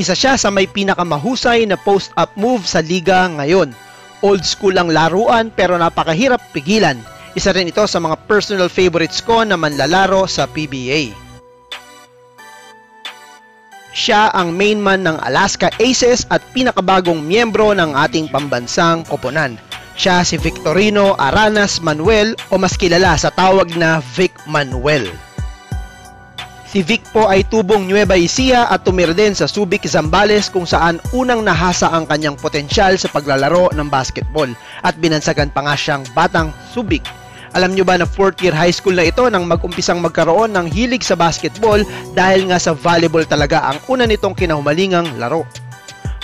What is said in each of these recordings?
Isa siya sa may pinakamahusay na post-up move sa liga ngayon. Old school ang laruan pero napakahirap pigilan. Isa rin ito sa mga personal favorites ko na manlalaro sa PBA. Siya ang main man ng Alaska Aces at pinakabagong miyembro ng ating pambansang koponan. Siya si Victorino Aranas Manuel o mas kilala sa tawag na Vic Manuel. Si Vic po ay tubong Nueva Ecija at tumira sa Subic Zambales kung saan unang nahasa ang kanyang potensyal sa paglalaro ng basketball at binansagan pa nga siyang batang Subic. Alam nyo ba na 4th year high school na ito nang mag-umpisang magkaroon ng hilig sa basketball dahil nga sa volleyball talaga ang una nitong kinahumalingang laro.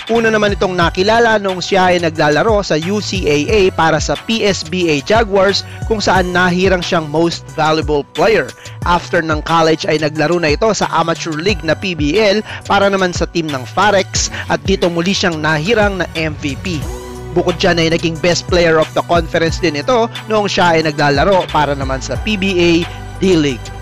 Una naman itong nakilala noong siya ay naglalaro sa UCAA para sa PSBA Jaguars kung saan nahirang siyang most valuable player. After ng college ay naglaro na ito sa amateur league na PBL para naman sa team ng Farex at dito muli siyang nahirang na MVP. Bukod dyan ay naging best player of the conference din ito noong siya ay naglalaro para naman sa PBA D-League.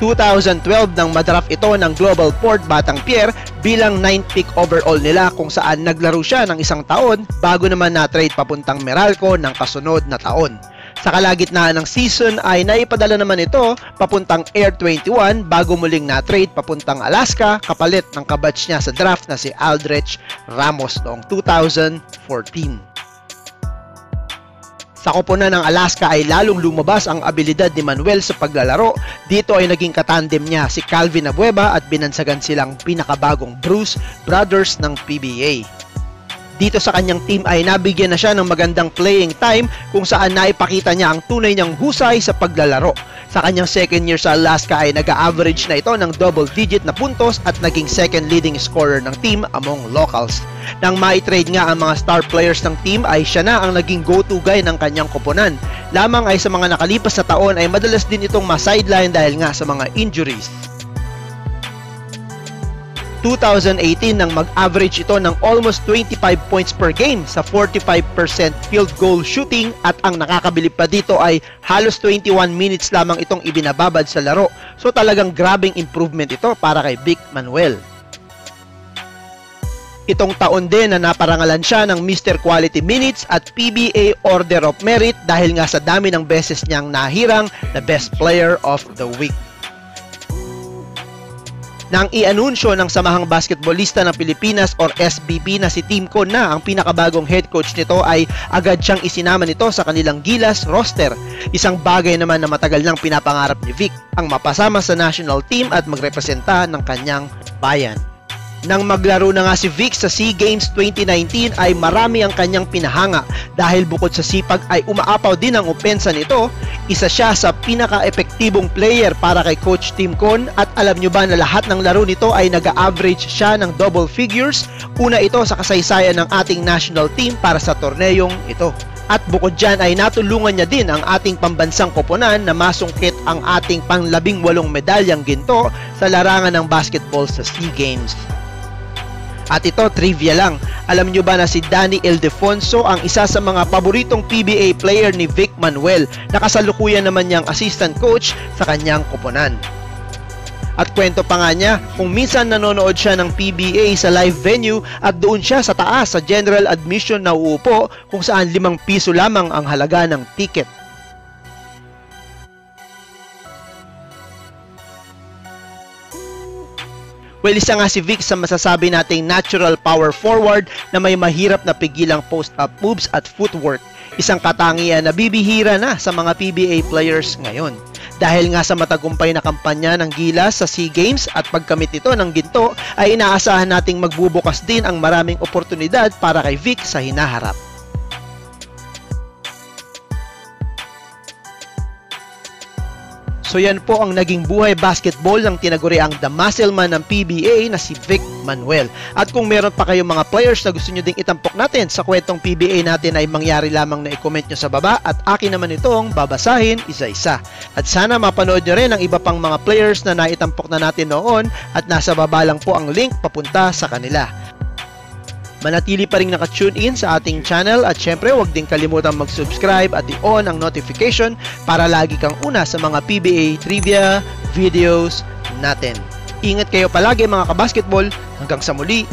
2012 nang madraft ito ng Global Port Batang Pierre bilang 9th pick overall nila kung saan naglaro siya ng isang taon bago naman na-trade papuntang Meralco ng kasunod na taon. Sa kalagitnaan ng season ay naipadala naman ito papuntang Air 21 bago muling na-trade papuntang Alaska kapalit ng kabatch niya sa draft na si Aldrich Ramos noong 2014. Sa koponan ng Alaska ay lalong lumabas ang abilidad ni Manuel sa paglalaro. Dito ay naging katandem niya si Calvin Abueva at binansagan silang pinakabagong Bruce Brothers ng PBA. Dito sa kanyang team ay nabigyan na siya ng magandang playing time kung saan naipakita niya ang tunay niyang husay sa paglalaro. Sa kanyang second year sa Alaska ay nag-average na ito ng double digit na puntos at naging second leading scorer ng team among locals. Nang ma-trade nga ang mga star players ng team ay siya na ang naging go-to guy ng kanyang koponan. Lamang ay sa mga nakalipas na taon ay madalas din itong ma-sideline dahil nga sa mga injuries. 2018 nang mag-average ito ng almost 25 points per game sa 45% field goal shooting at ang nakakabilib pa dito ay halos 21 minutes lamang itong ibinababad sa laro. So talagang grabing improvement ito para kay Vic Manuel. Itong taon din na naparangalan siya ng Mr. Quality Minutes at PBA Order of Merit dahil nga sa dami ng beses niyang nahirang na Best Player of the Week. Nang i-anunsyo ng Samahang Basketballista ng Pilipinas or SBP na si Team Con na ang pinakabagong head coach nito ay agad siyang isinama nito sa kanilang Gilas roster. Isang bagay naman na matagal nang pinapangarap ni Vic ang mapasama sa national team at magrepresenta ng kanyang bayan. Nang maglaro na nga si Vic sa SEA Games 2019 ay marami ang kanyang pinahanga dahil bukod sa sipag ay umaapaw din ang opensa nito. Isa siya sa pinaka-epektibong player para kay Coach Tim Con at alam nyo ba na lahat ng laro nito ay nag-average siya ng double figures. Una ito sa kasaysayan ng ating national team para sa torneyong ito. At bukod dyan ay natulungan niya din ang ating pambansang koponan na masungkit ang ating panglabing walong medalyang ginto sa larangan ng basketball sa SEA Games. At ito, trivia lang. Alam nyo ba na si Danny Ildefonso ang isa sa mga paboritong PBA player ni Vic Manuel na kasalukuyan naman niyang assistant coach sa kanyang koponan. At kwento pa nga niya kung minsan nanonood siya ng PBA sa live venue at doon siya sa taas sa general admission na uupo kung saan limang piso lamang ang halaga ng ticket. Well, isa nga si Vic sa masasabi nating natural power forward na may mahirap na pigilang post-up moves at footwork. Isang katangian na bibihira na sa mga PBA players ngayon. Dahil nga sa matagumpay na kampanya ng Gilas sa SEA Games at pagkamit ito ng ginto ay inaasahan nating magbubukas din ang maraming oportunidad para kay Vic sa hinaharap. So yan po ang naging buhay basketball ng tinaguriang The Muscle Man ng PBA na si Vic Manuel. At kung meron pa kayong mga players na gusto nyo ding itampok natin sa kwentong PBA natin ay mangyari lamang na i-comment nyo sa baba at akin naman itong babasahin isa-isa. At sana mapanood nyo rin ang iba pang mga players na naitampok na natin noon at nasa baba lang po ang link papunta sa kanila. Manatili pa rin nakatune in sa ating channel at syempre huwag din kalimutan mag-subscribe at i-on ang notification para lagi kang una sa mga PBA trivia videos natin. Ingat kayo palagi mga kabasketball. Hanggang sa muli,